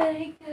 a promise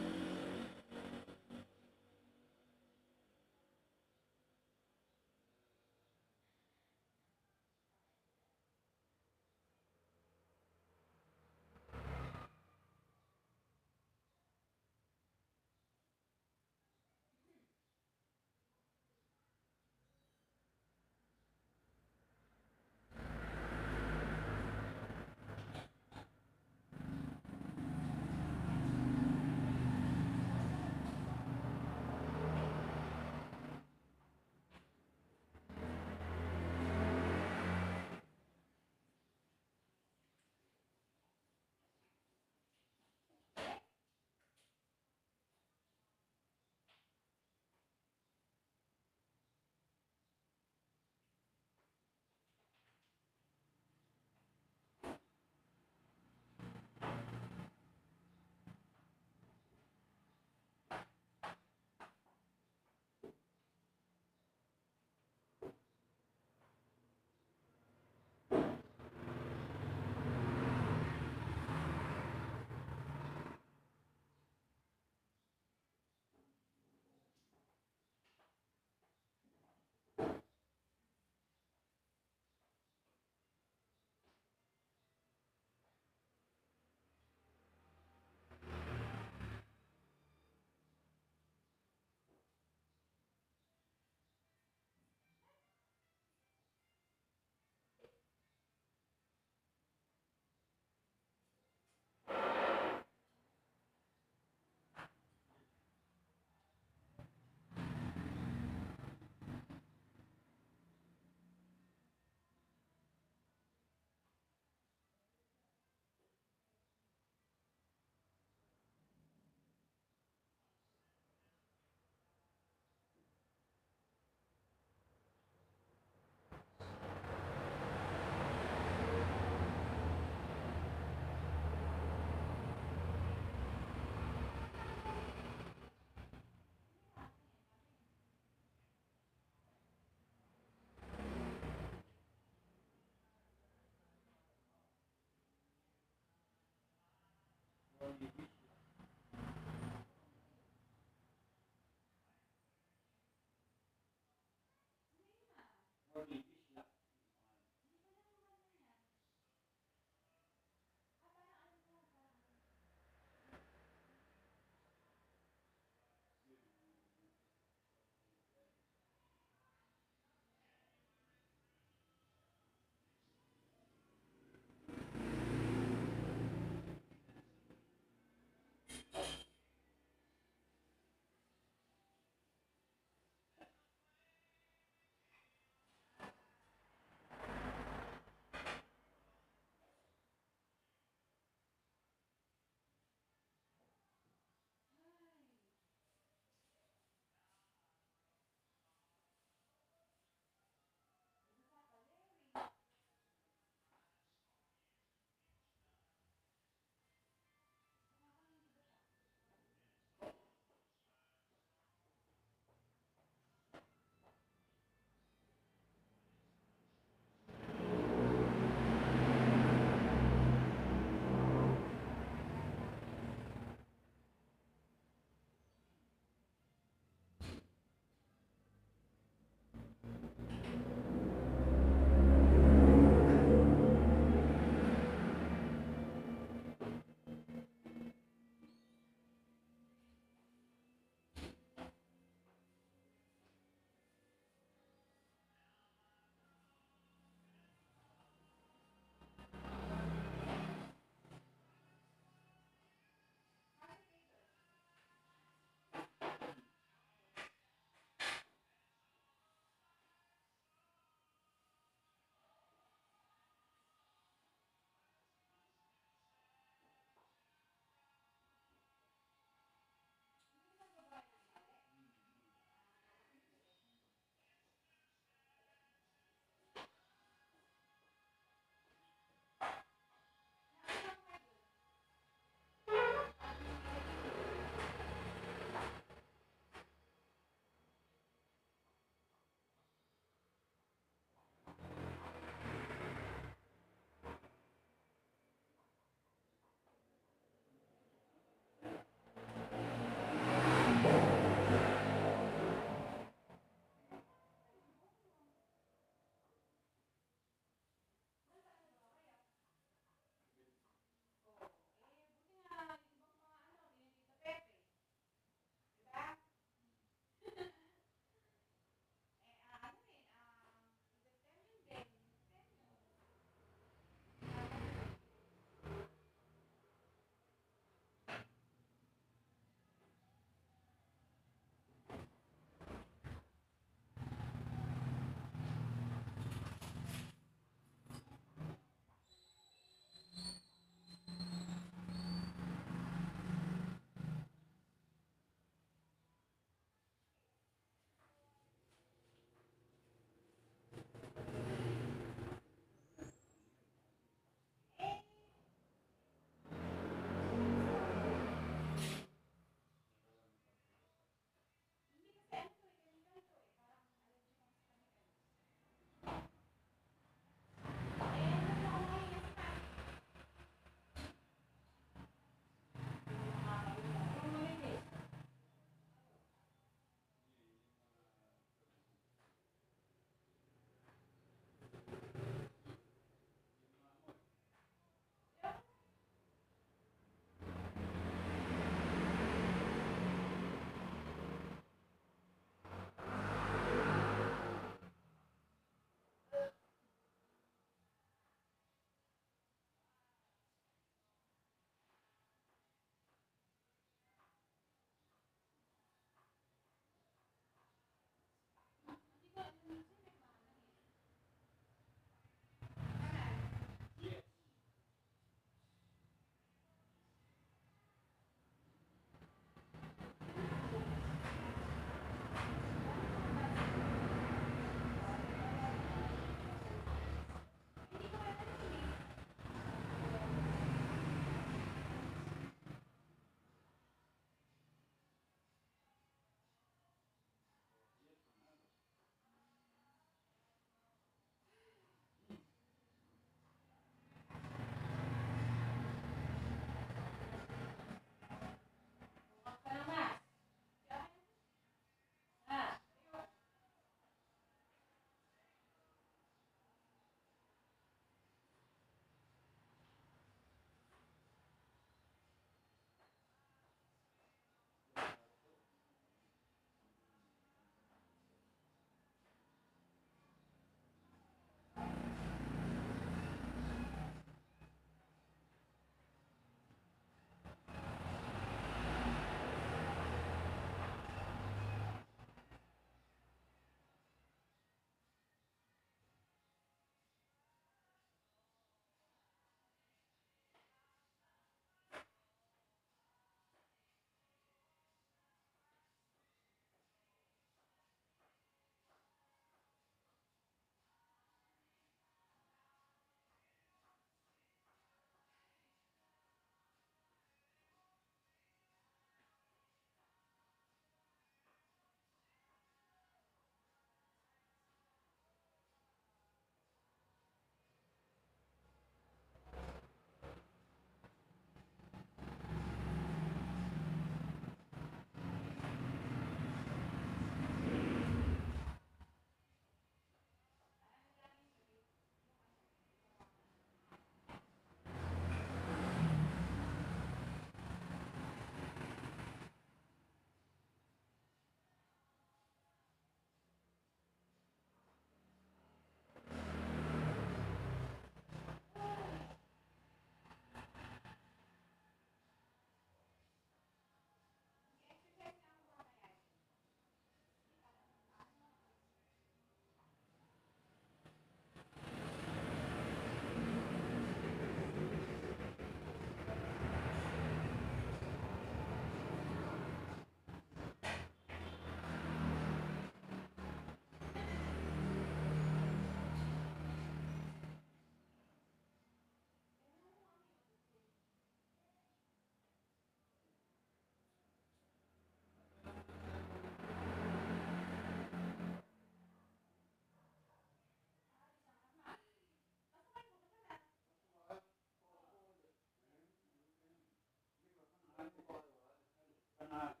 uh,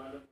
jugando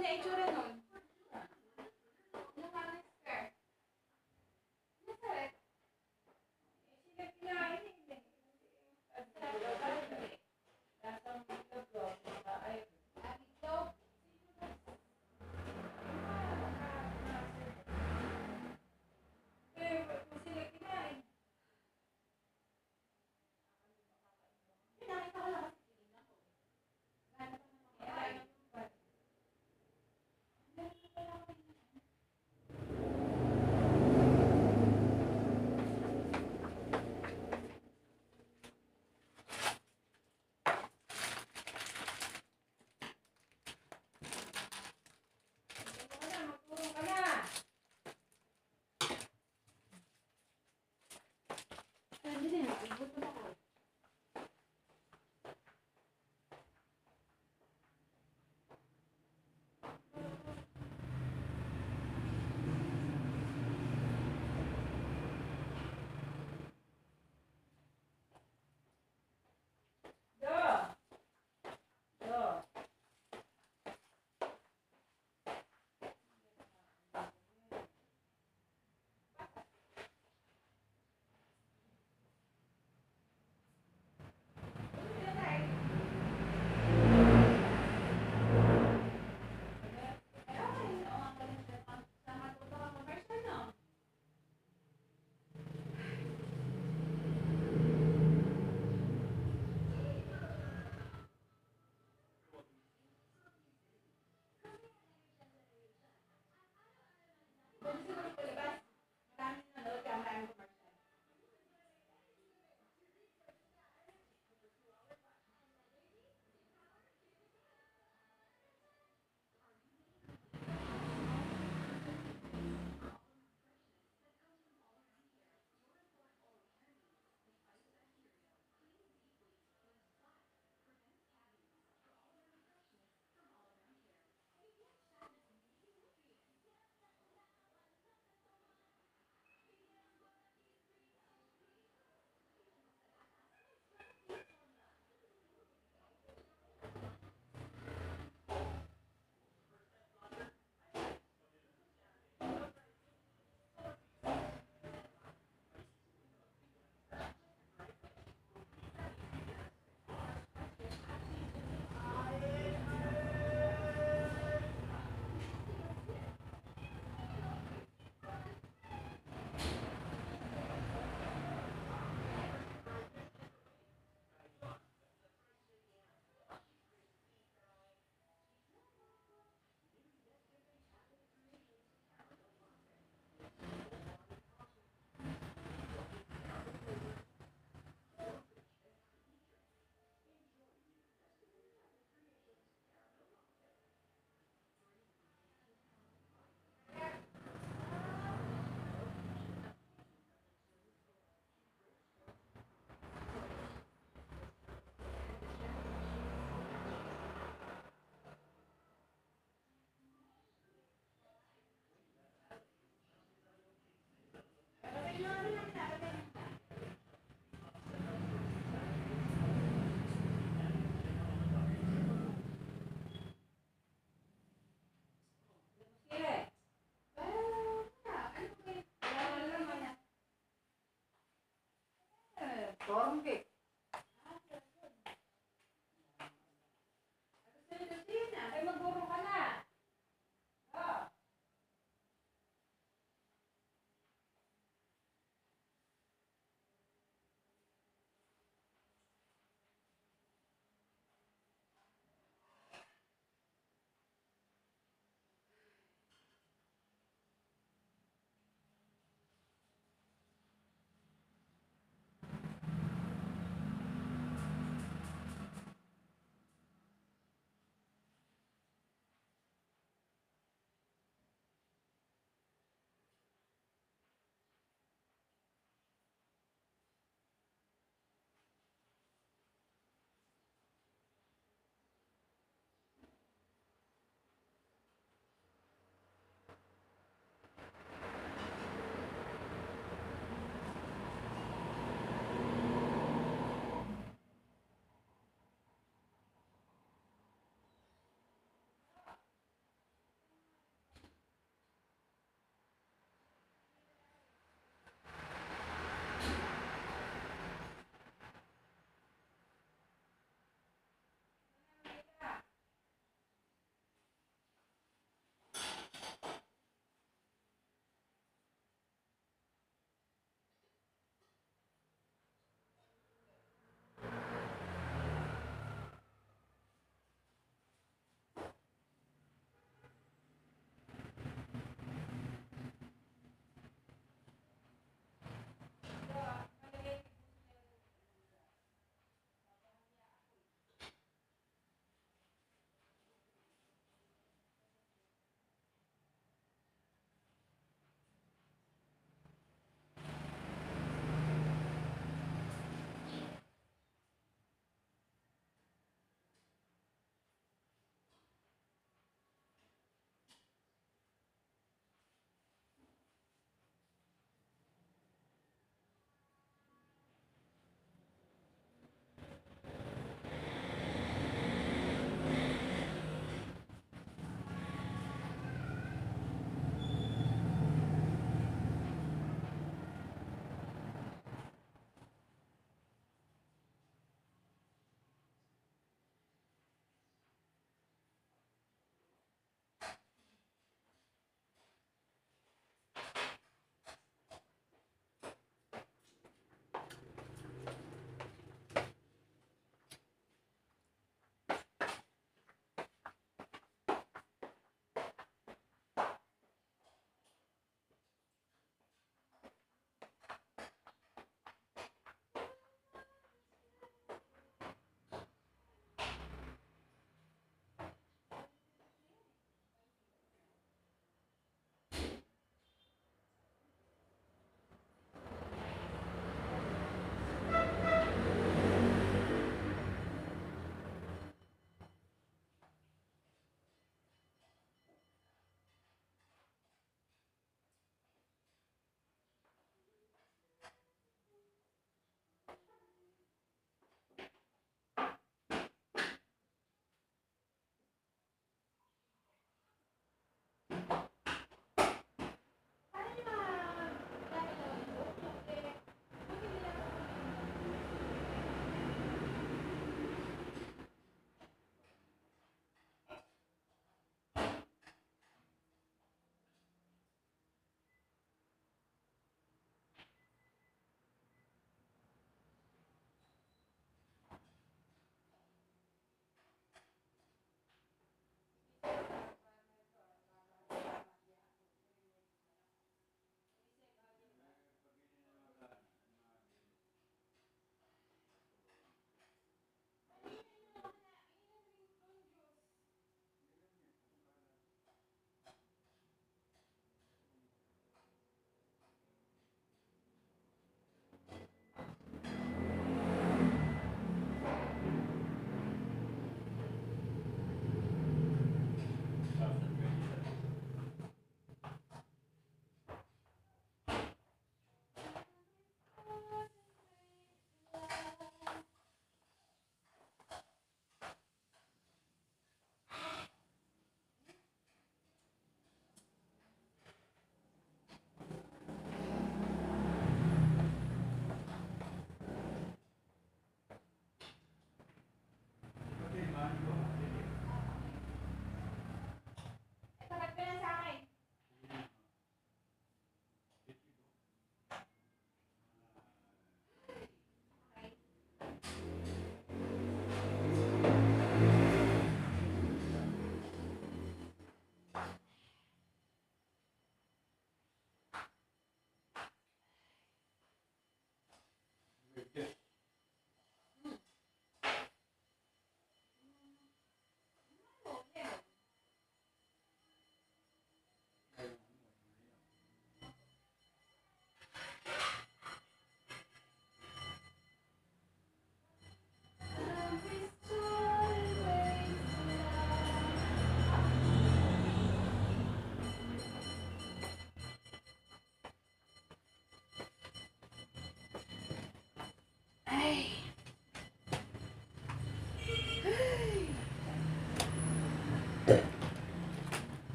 nature, não. 你不知道。 함께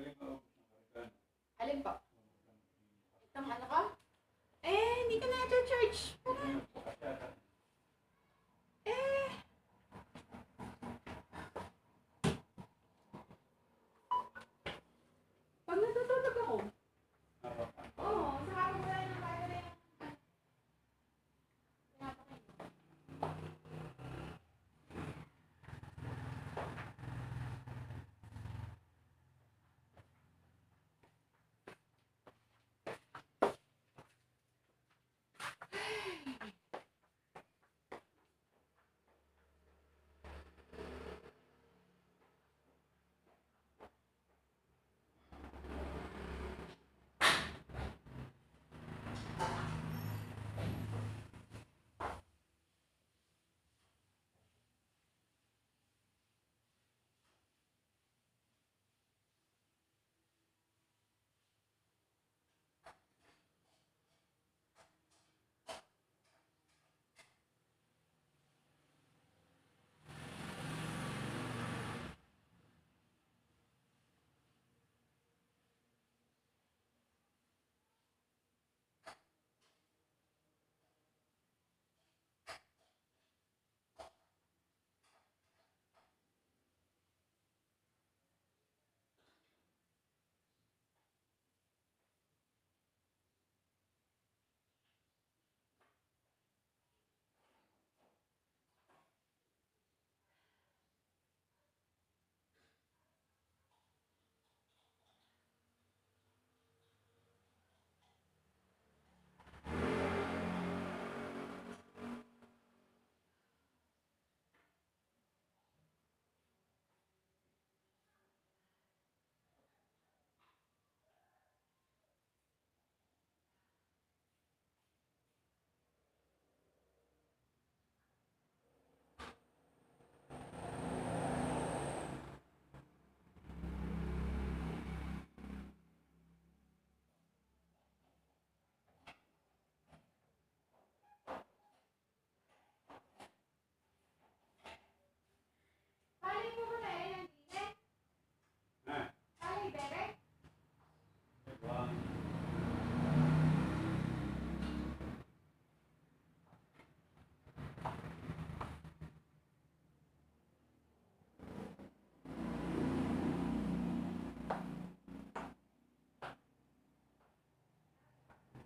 Alin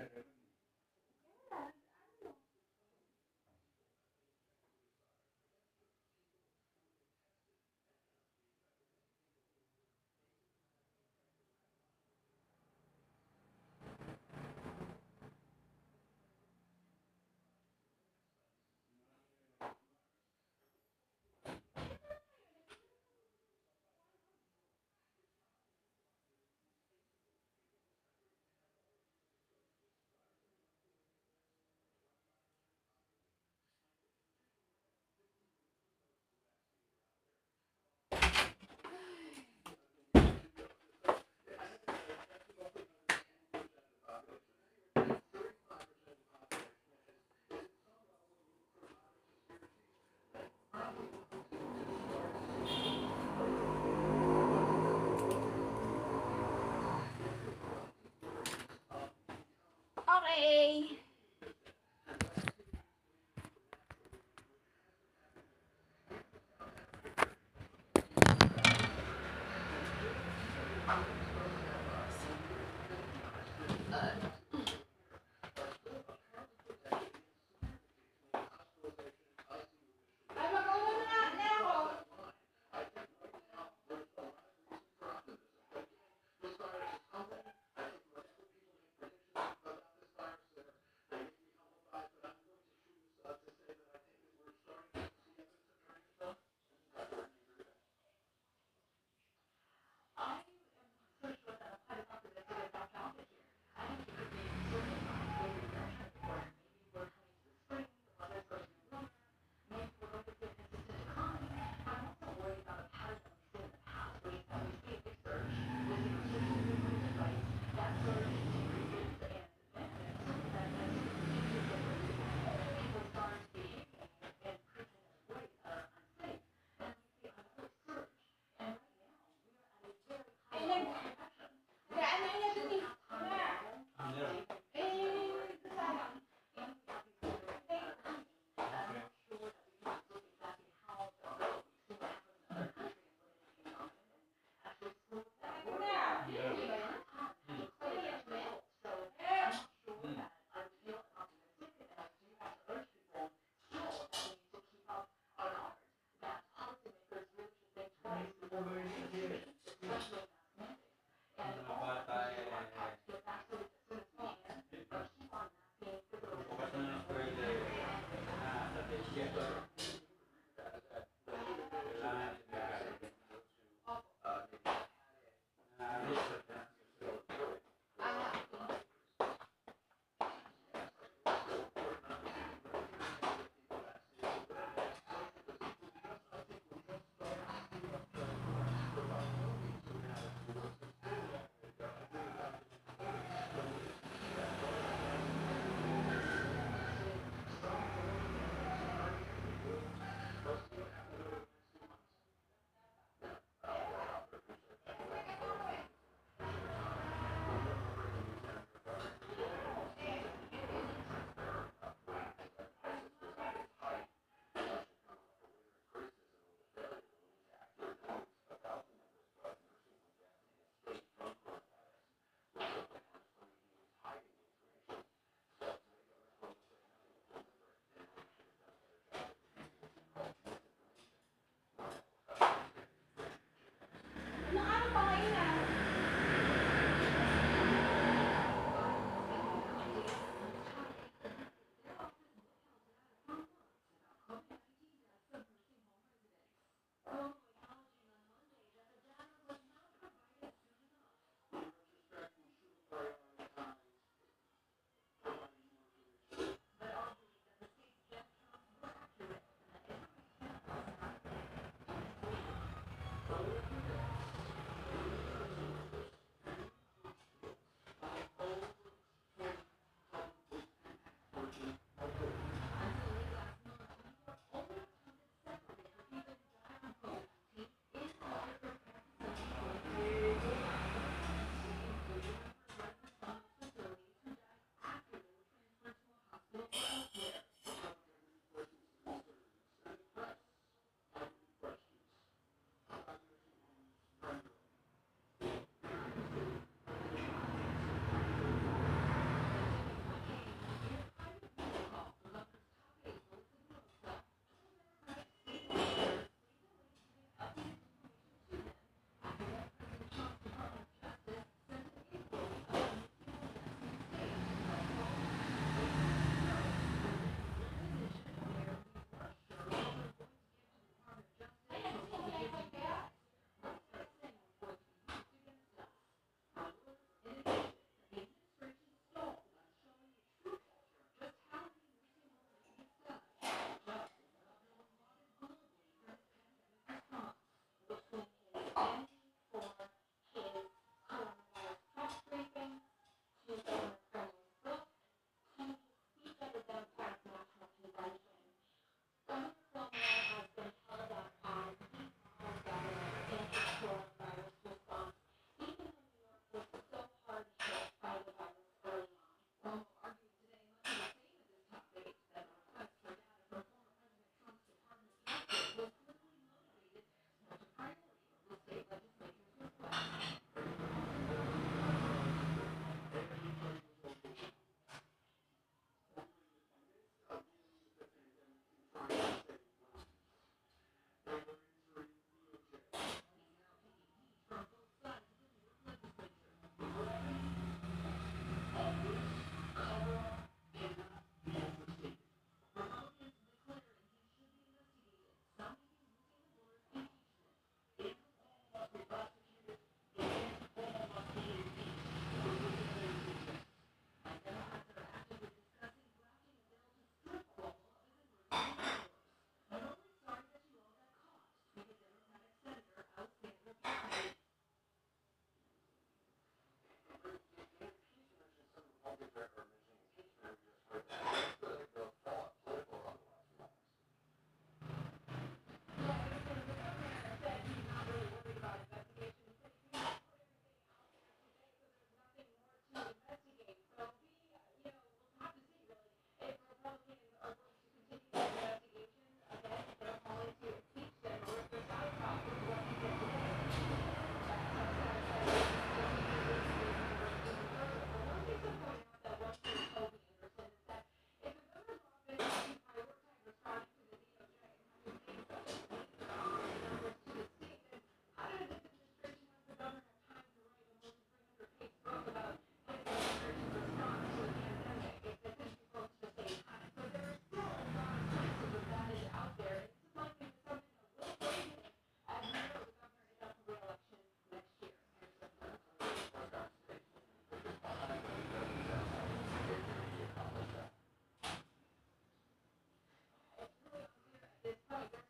better. Dạ, anh ấy là or, or Yeah.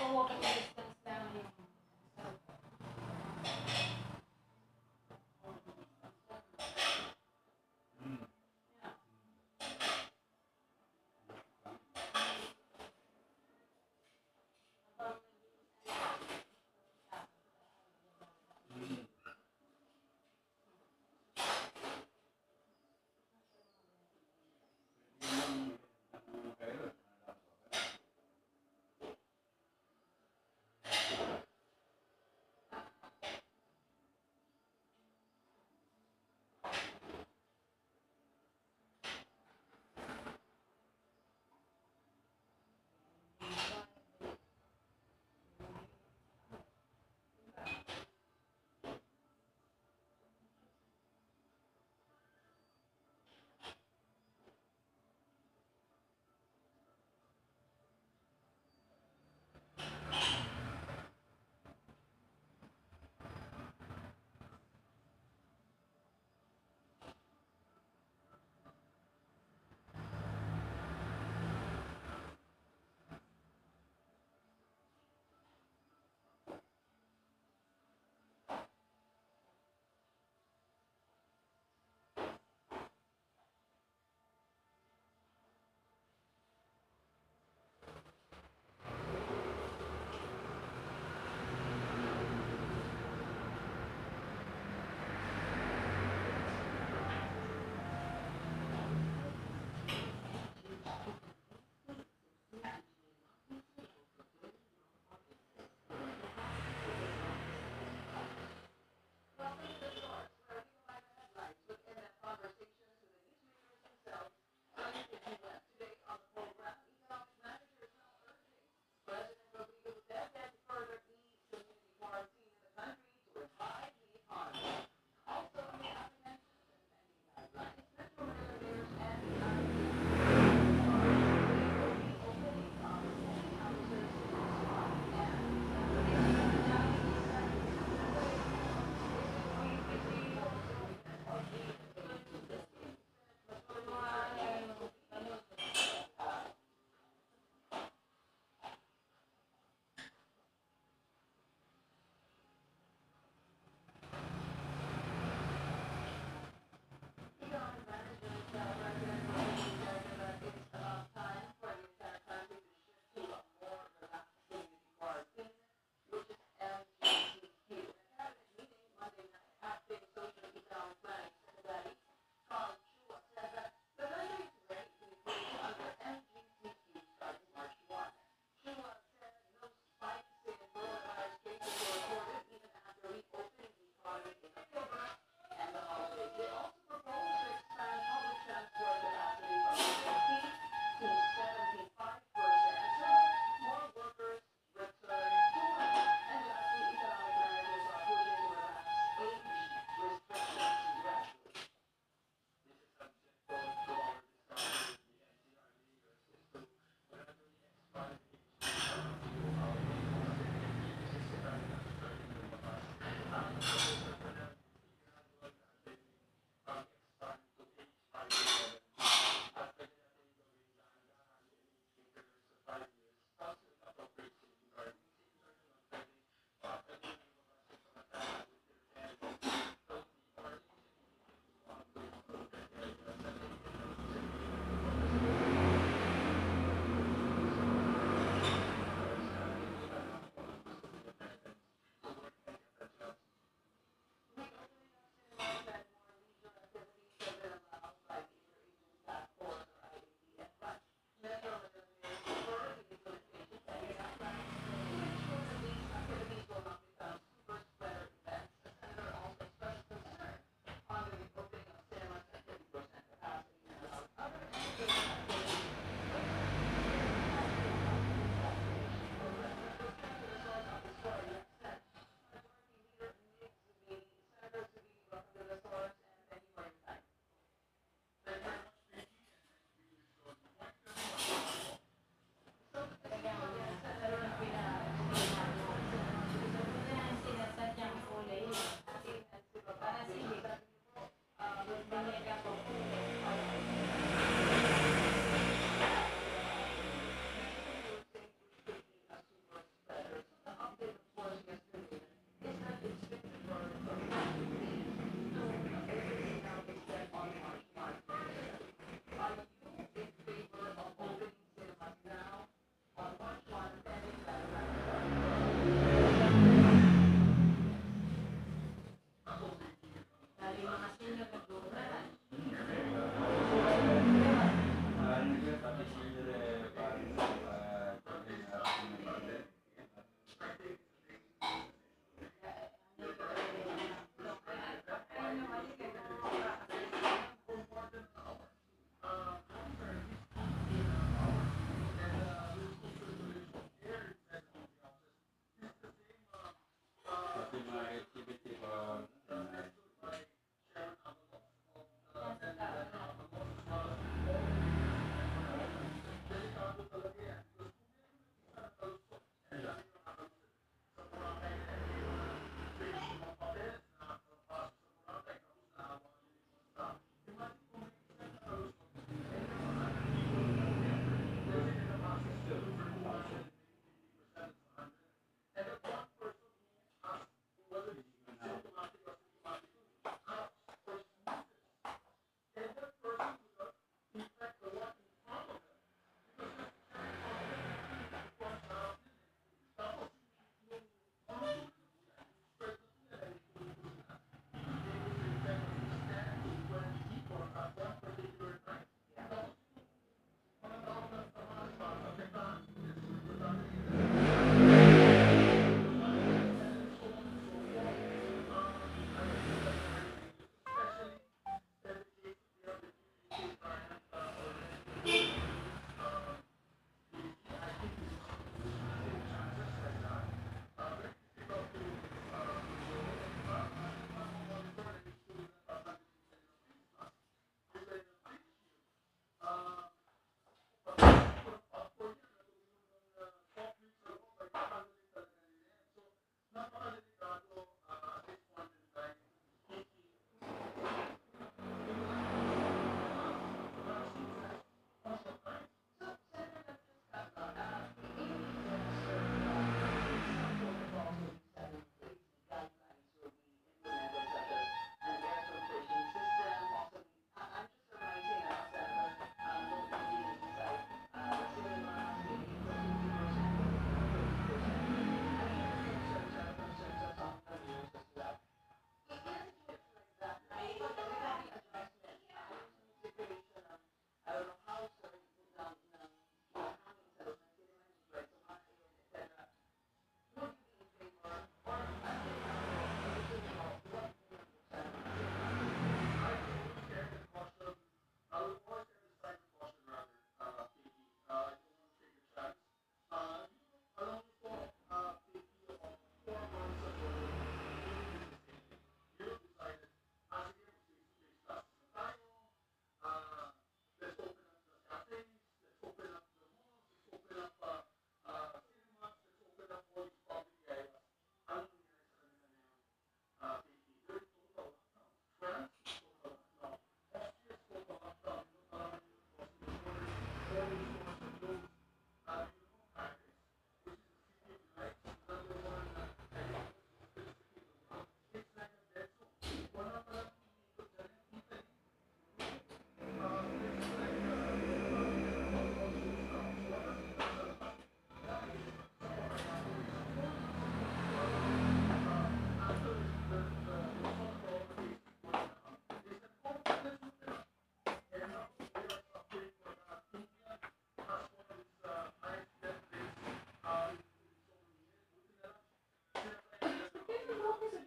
我。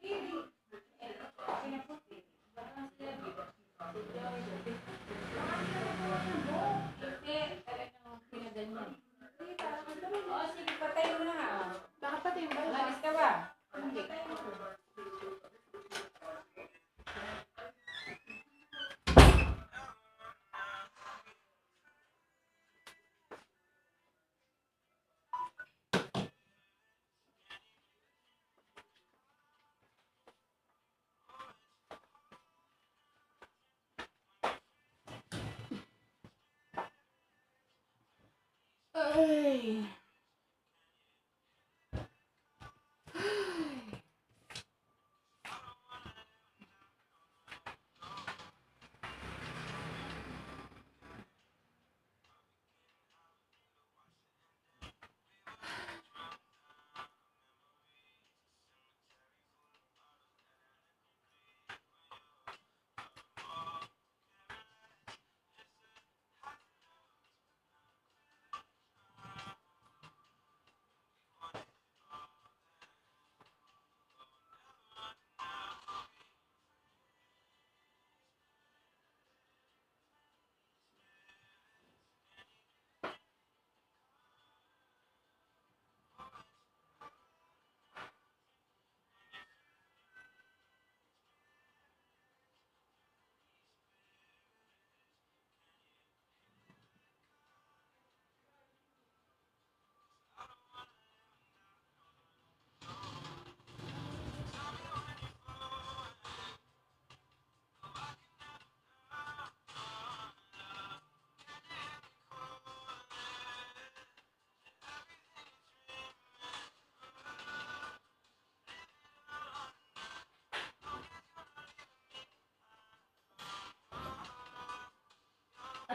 Thank you.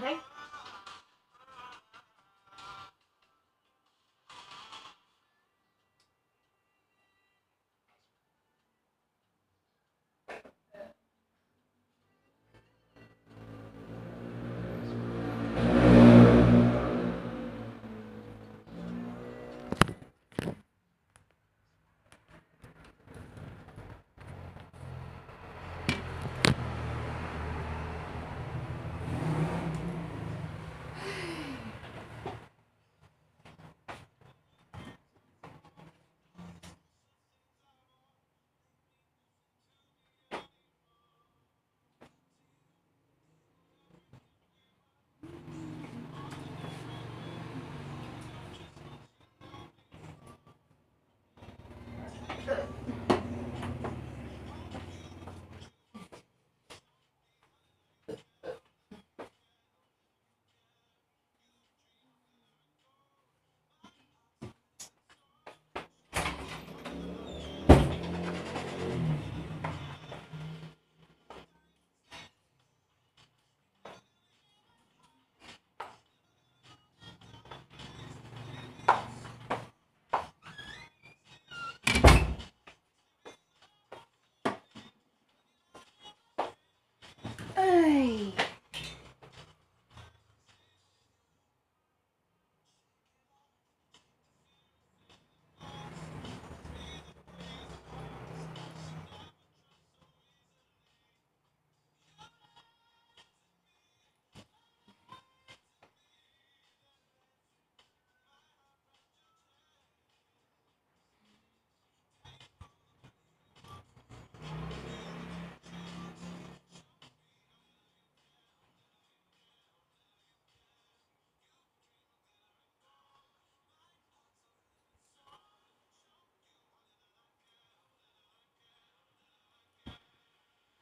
Aray.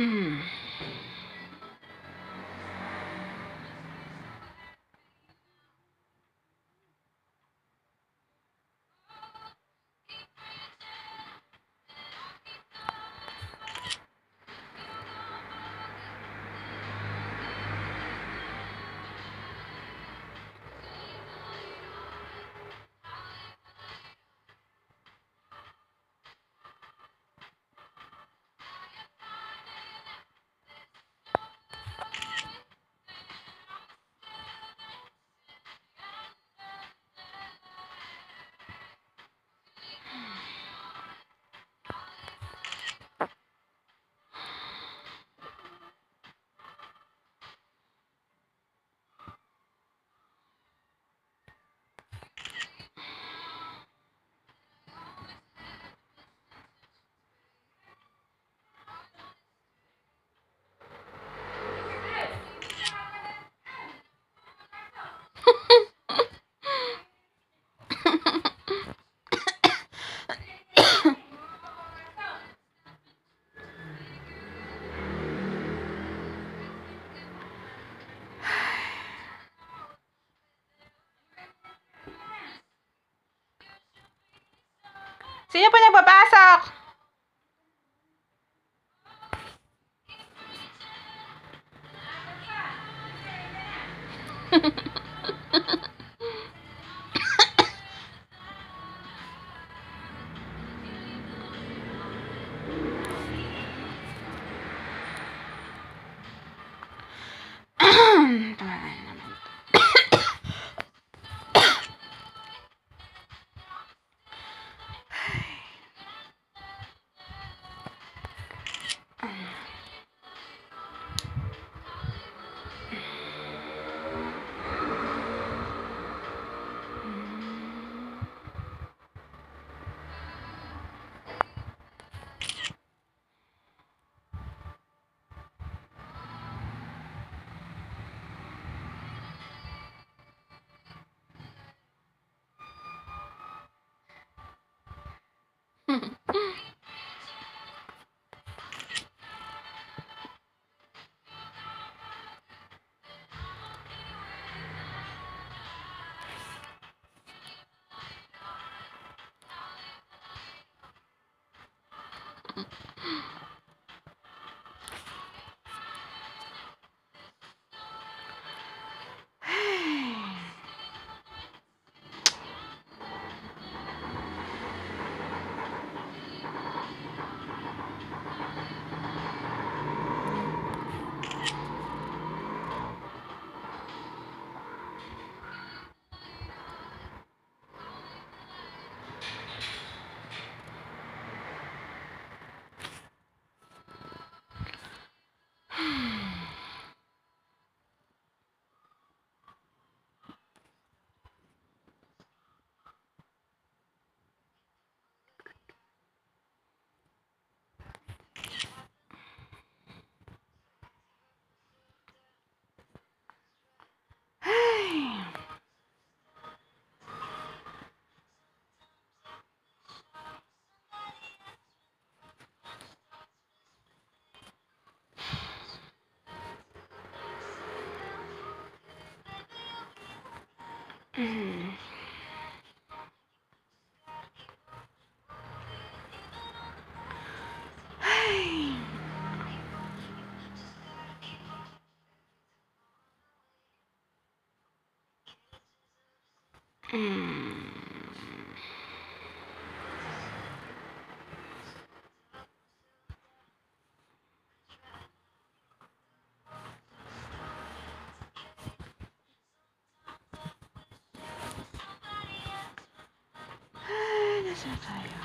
mm. Sino po nagpapasok? Mm. 下载呀。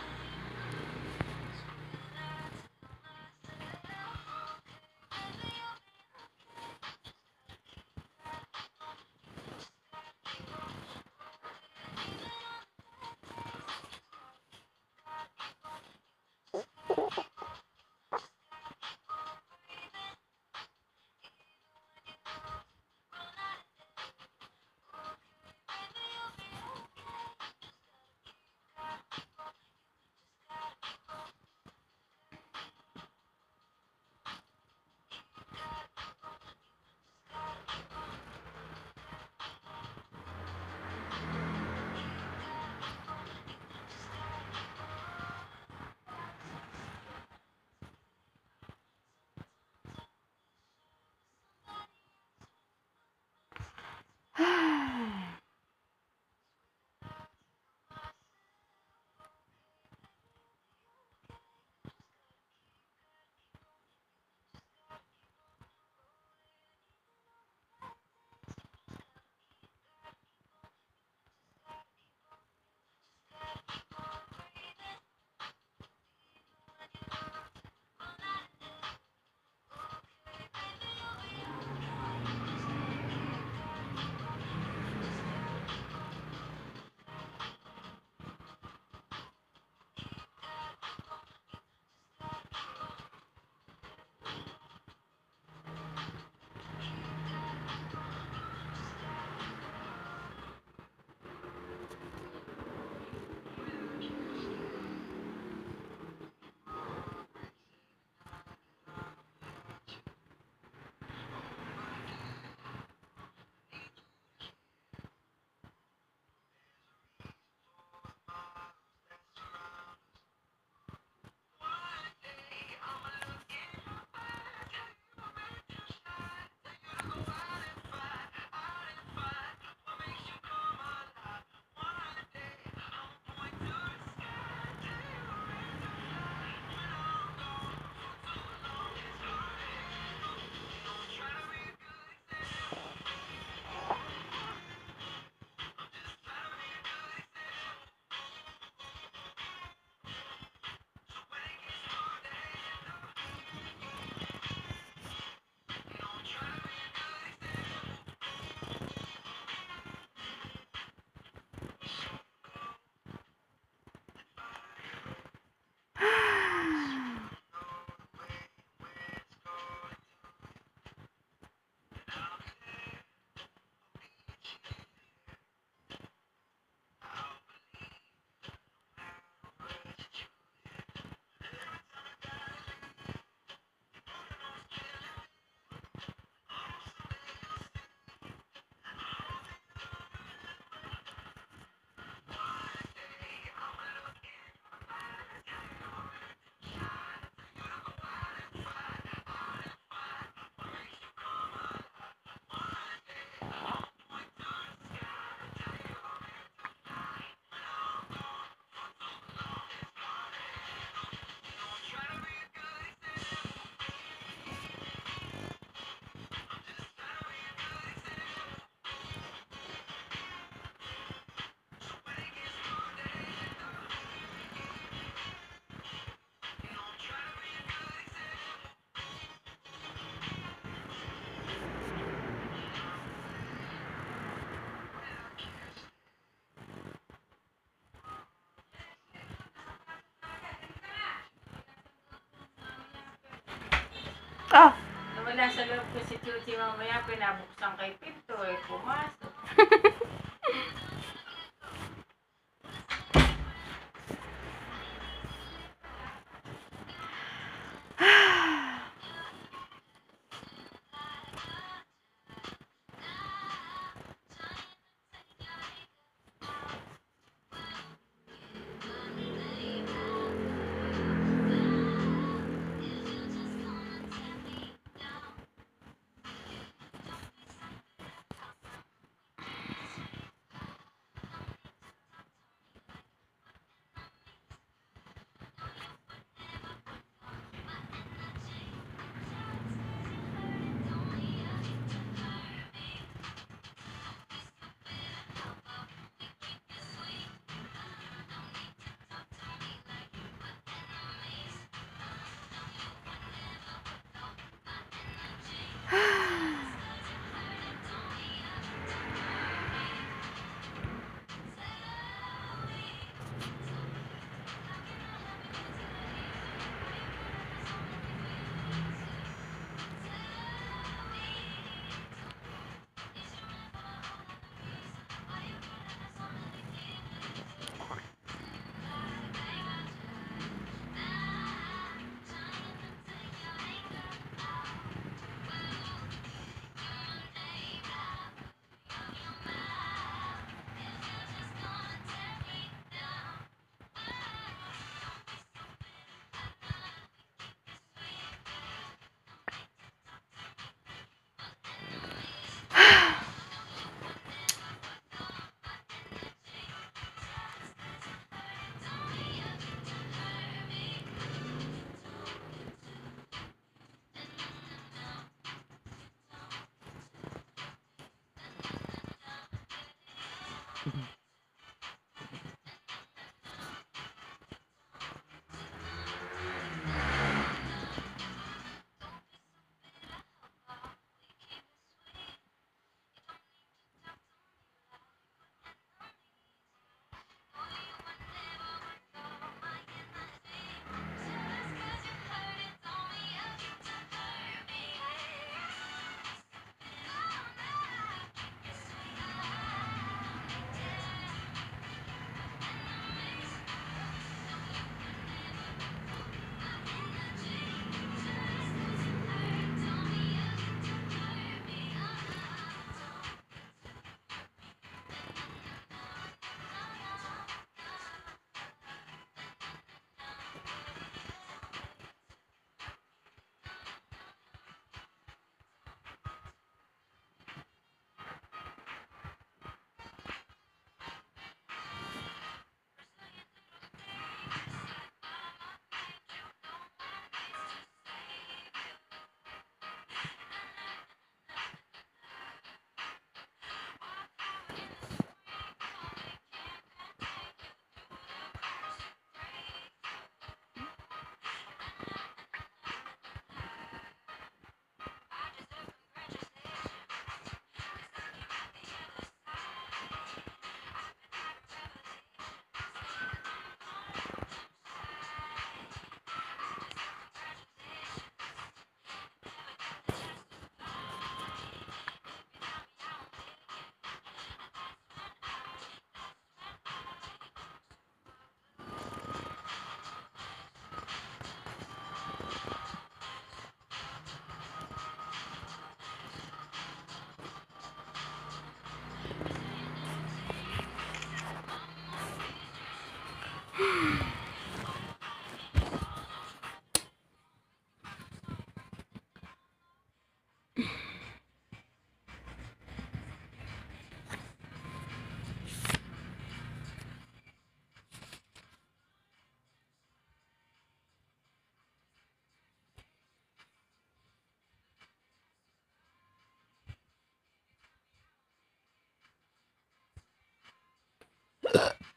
Tayo? Oh, Nawala sa loob ko si Chuchi mamaya, pinabuksan kay Pinto eh, pumasok.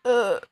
uh.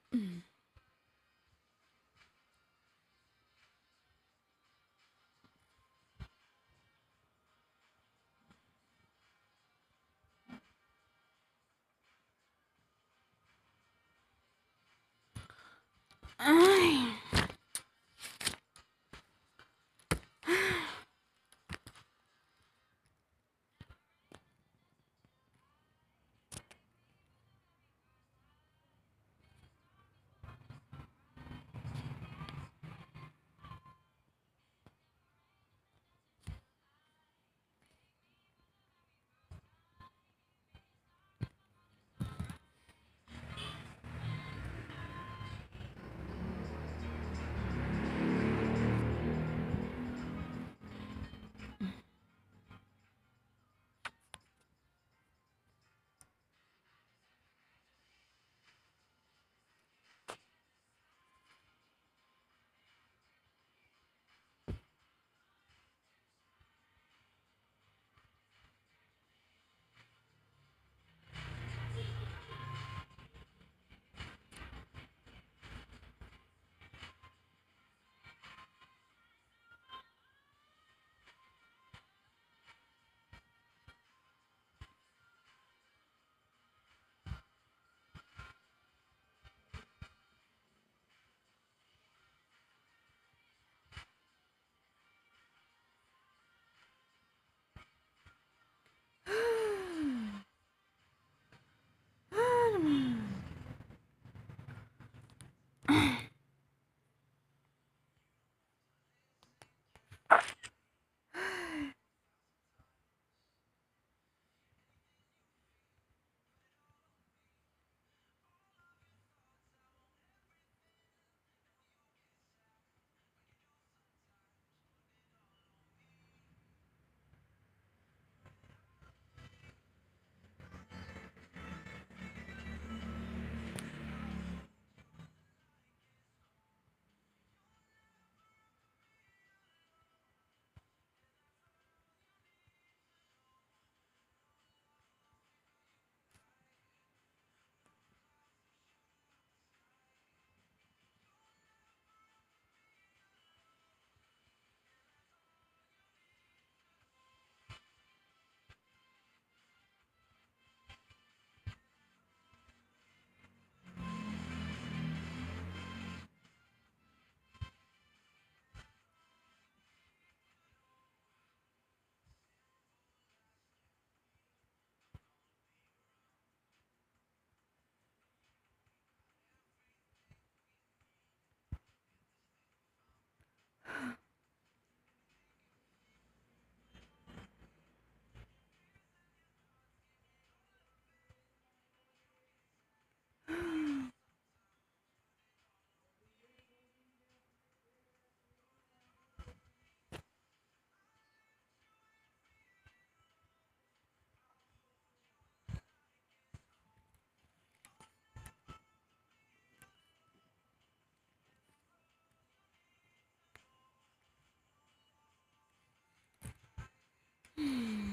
Hmm.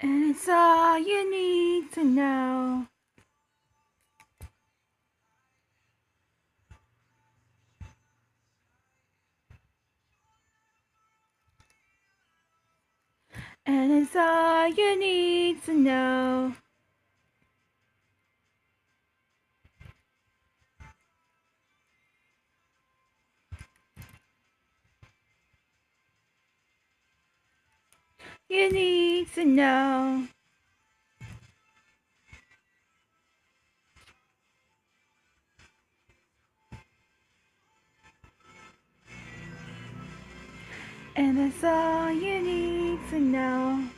And it's all you need to know. And it's all you need to know. You need to know. And that's all you need to know.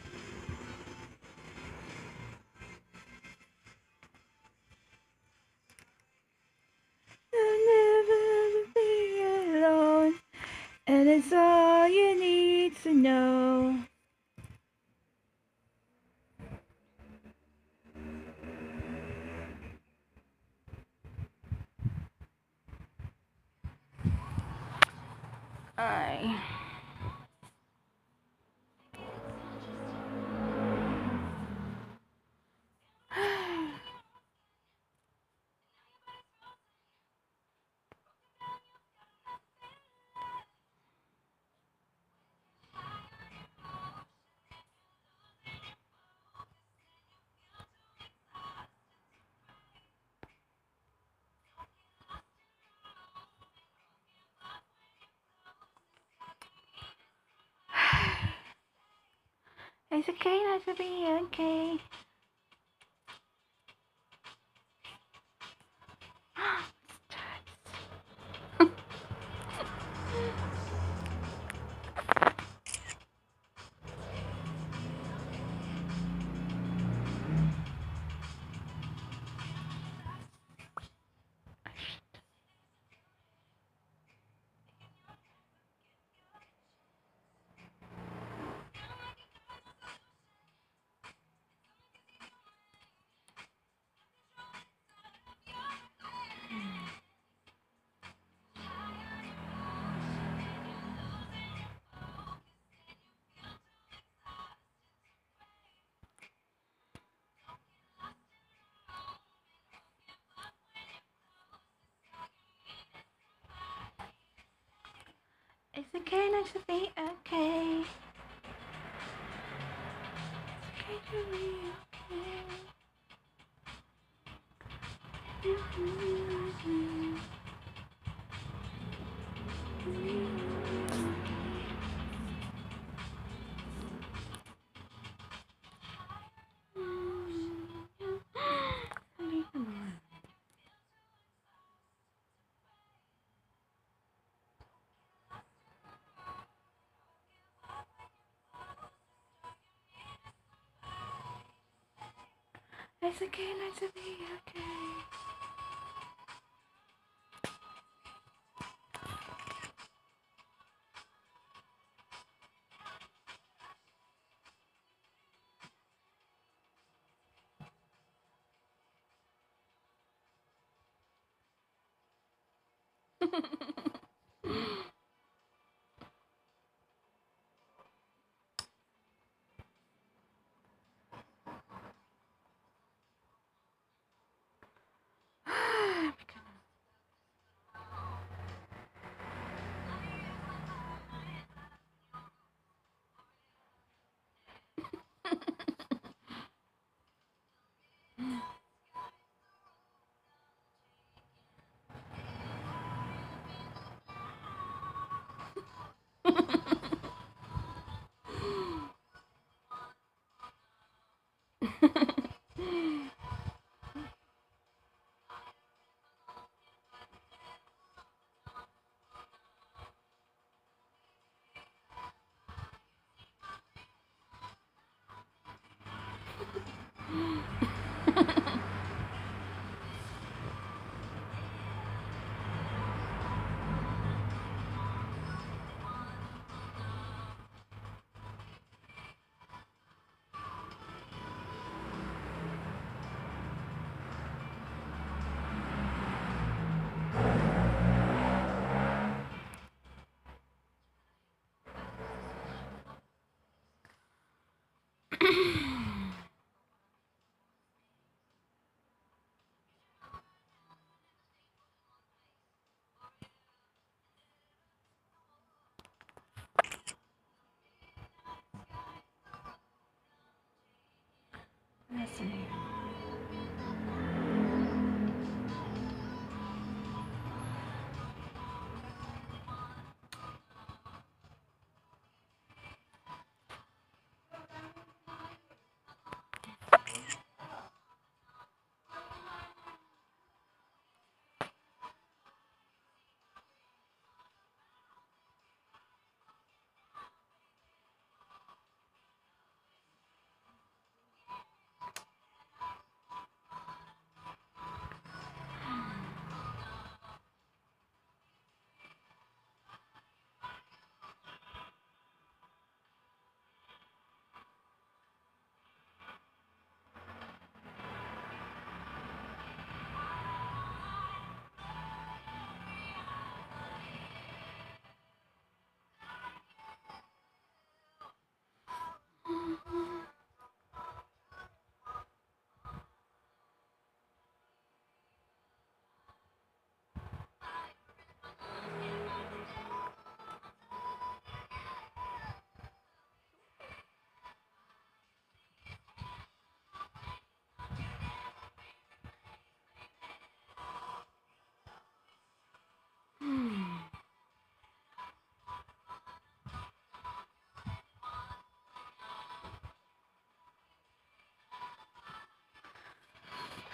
It's okay not to be okay. It's okay not to be okay. It's okay to be okay. Mm-hmm. It's okay not to be okay. listening.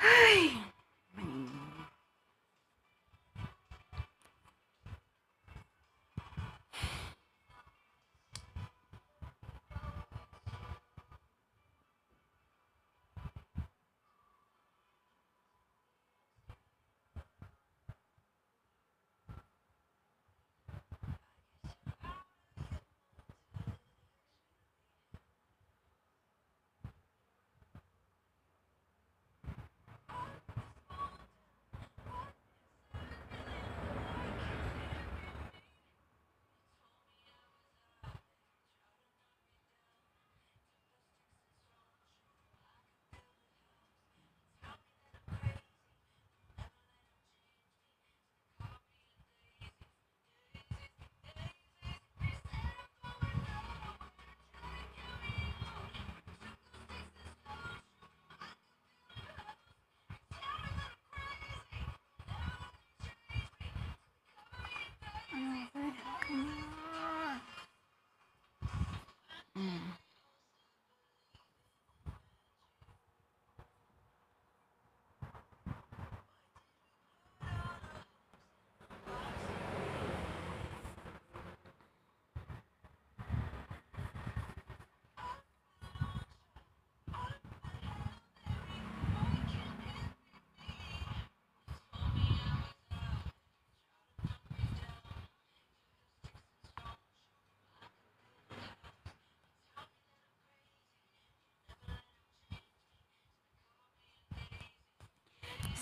Fascinating. Mm. These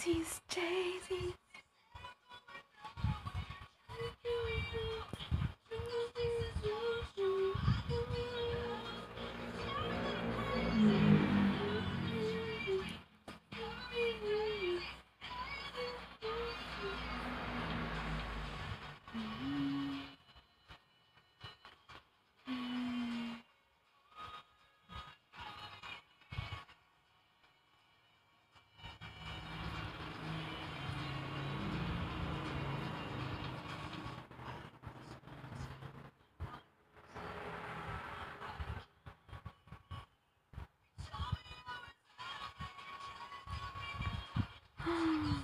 daisies, daisies. Bye.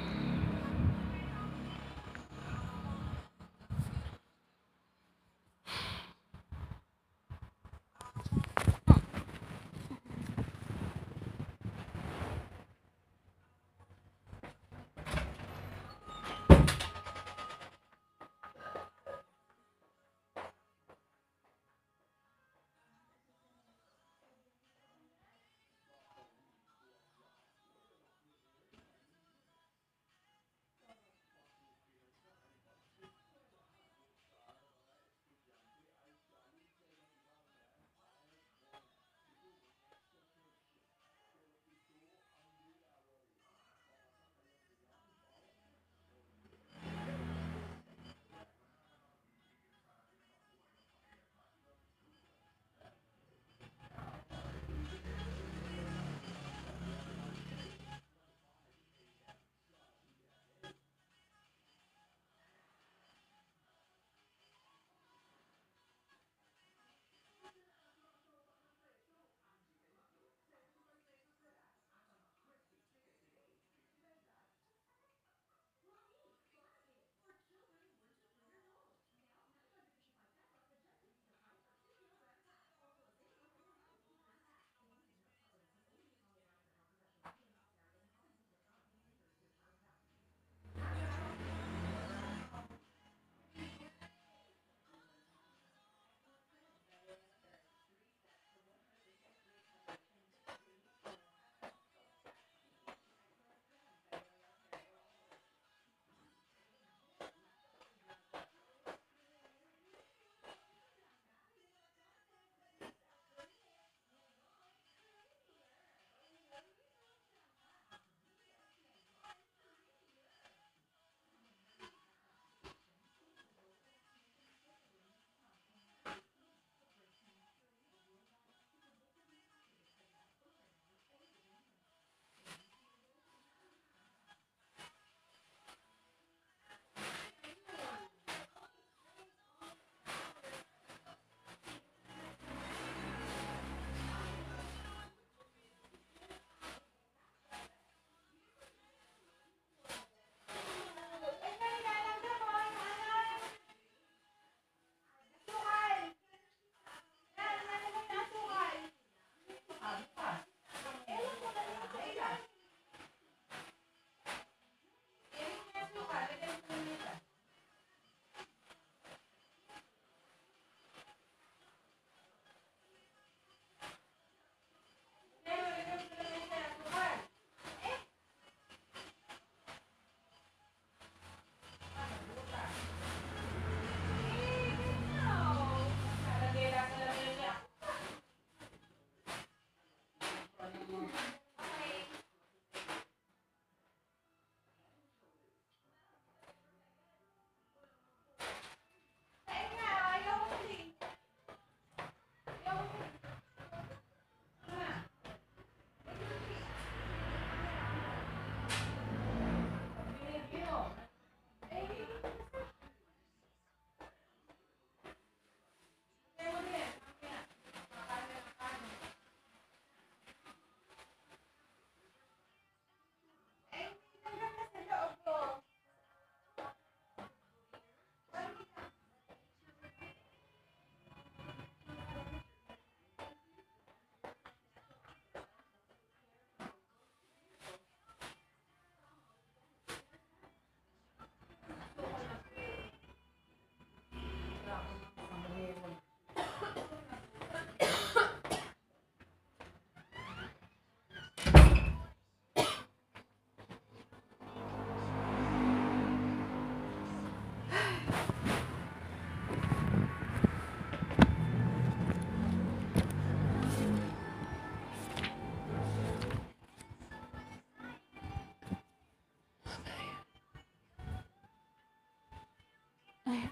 I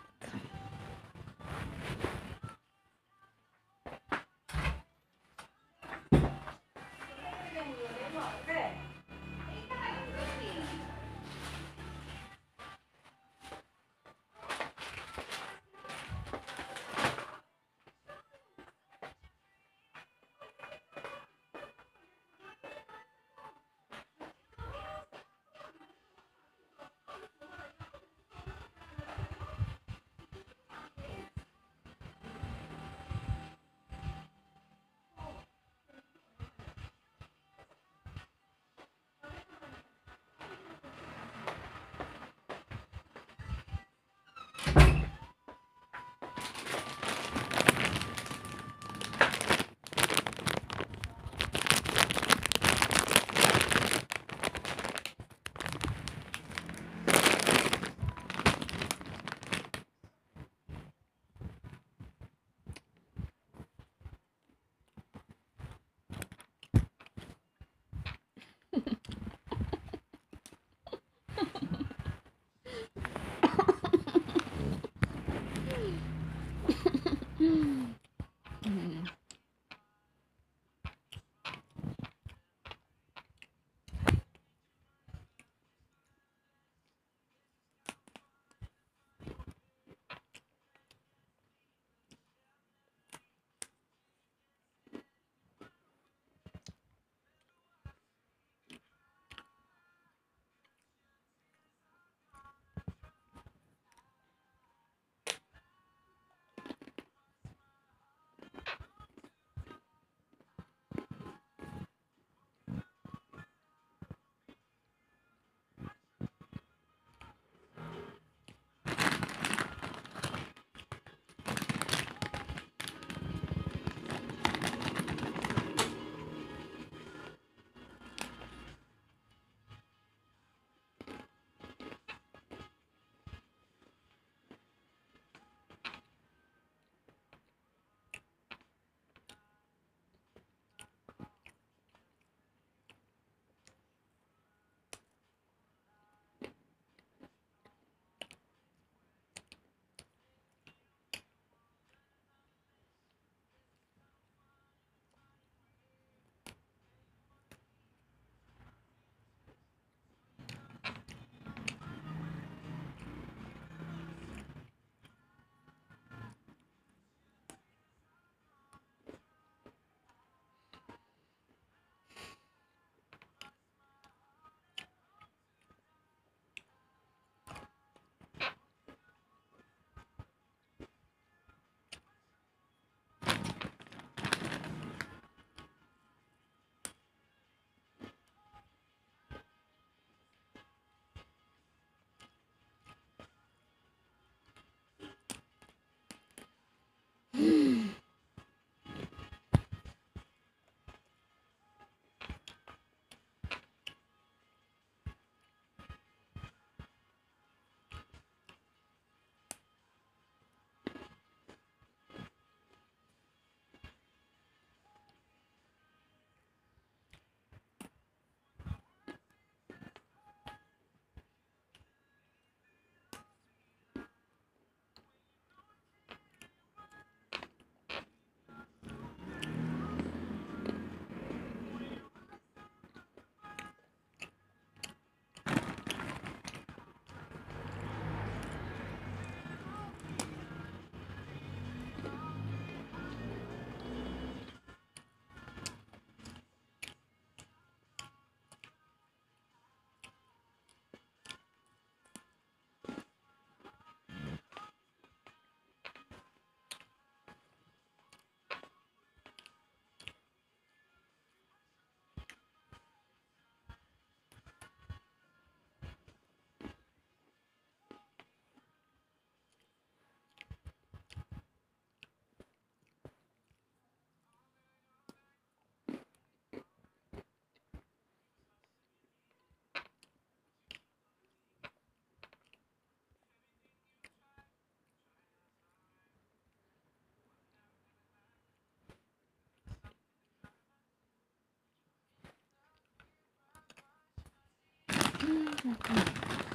Thank you.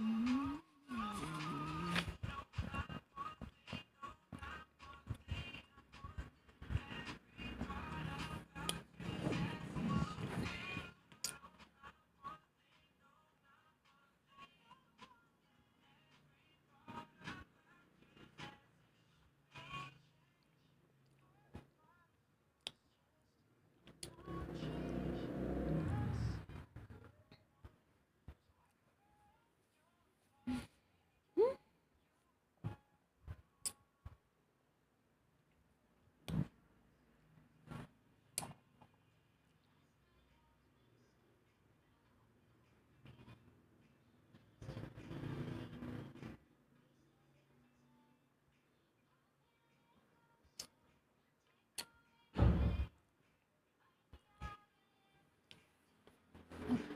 Mm-hmm.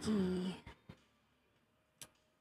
Mm.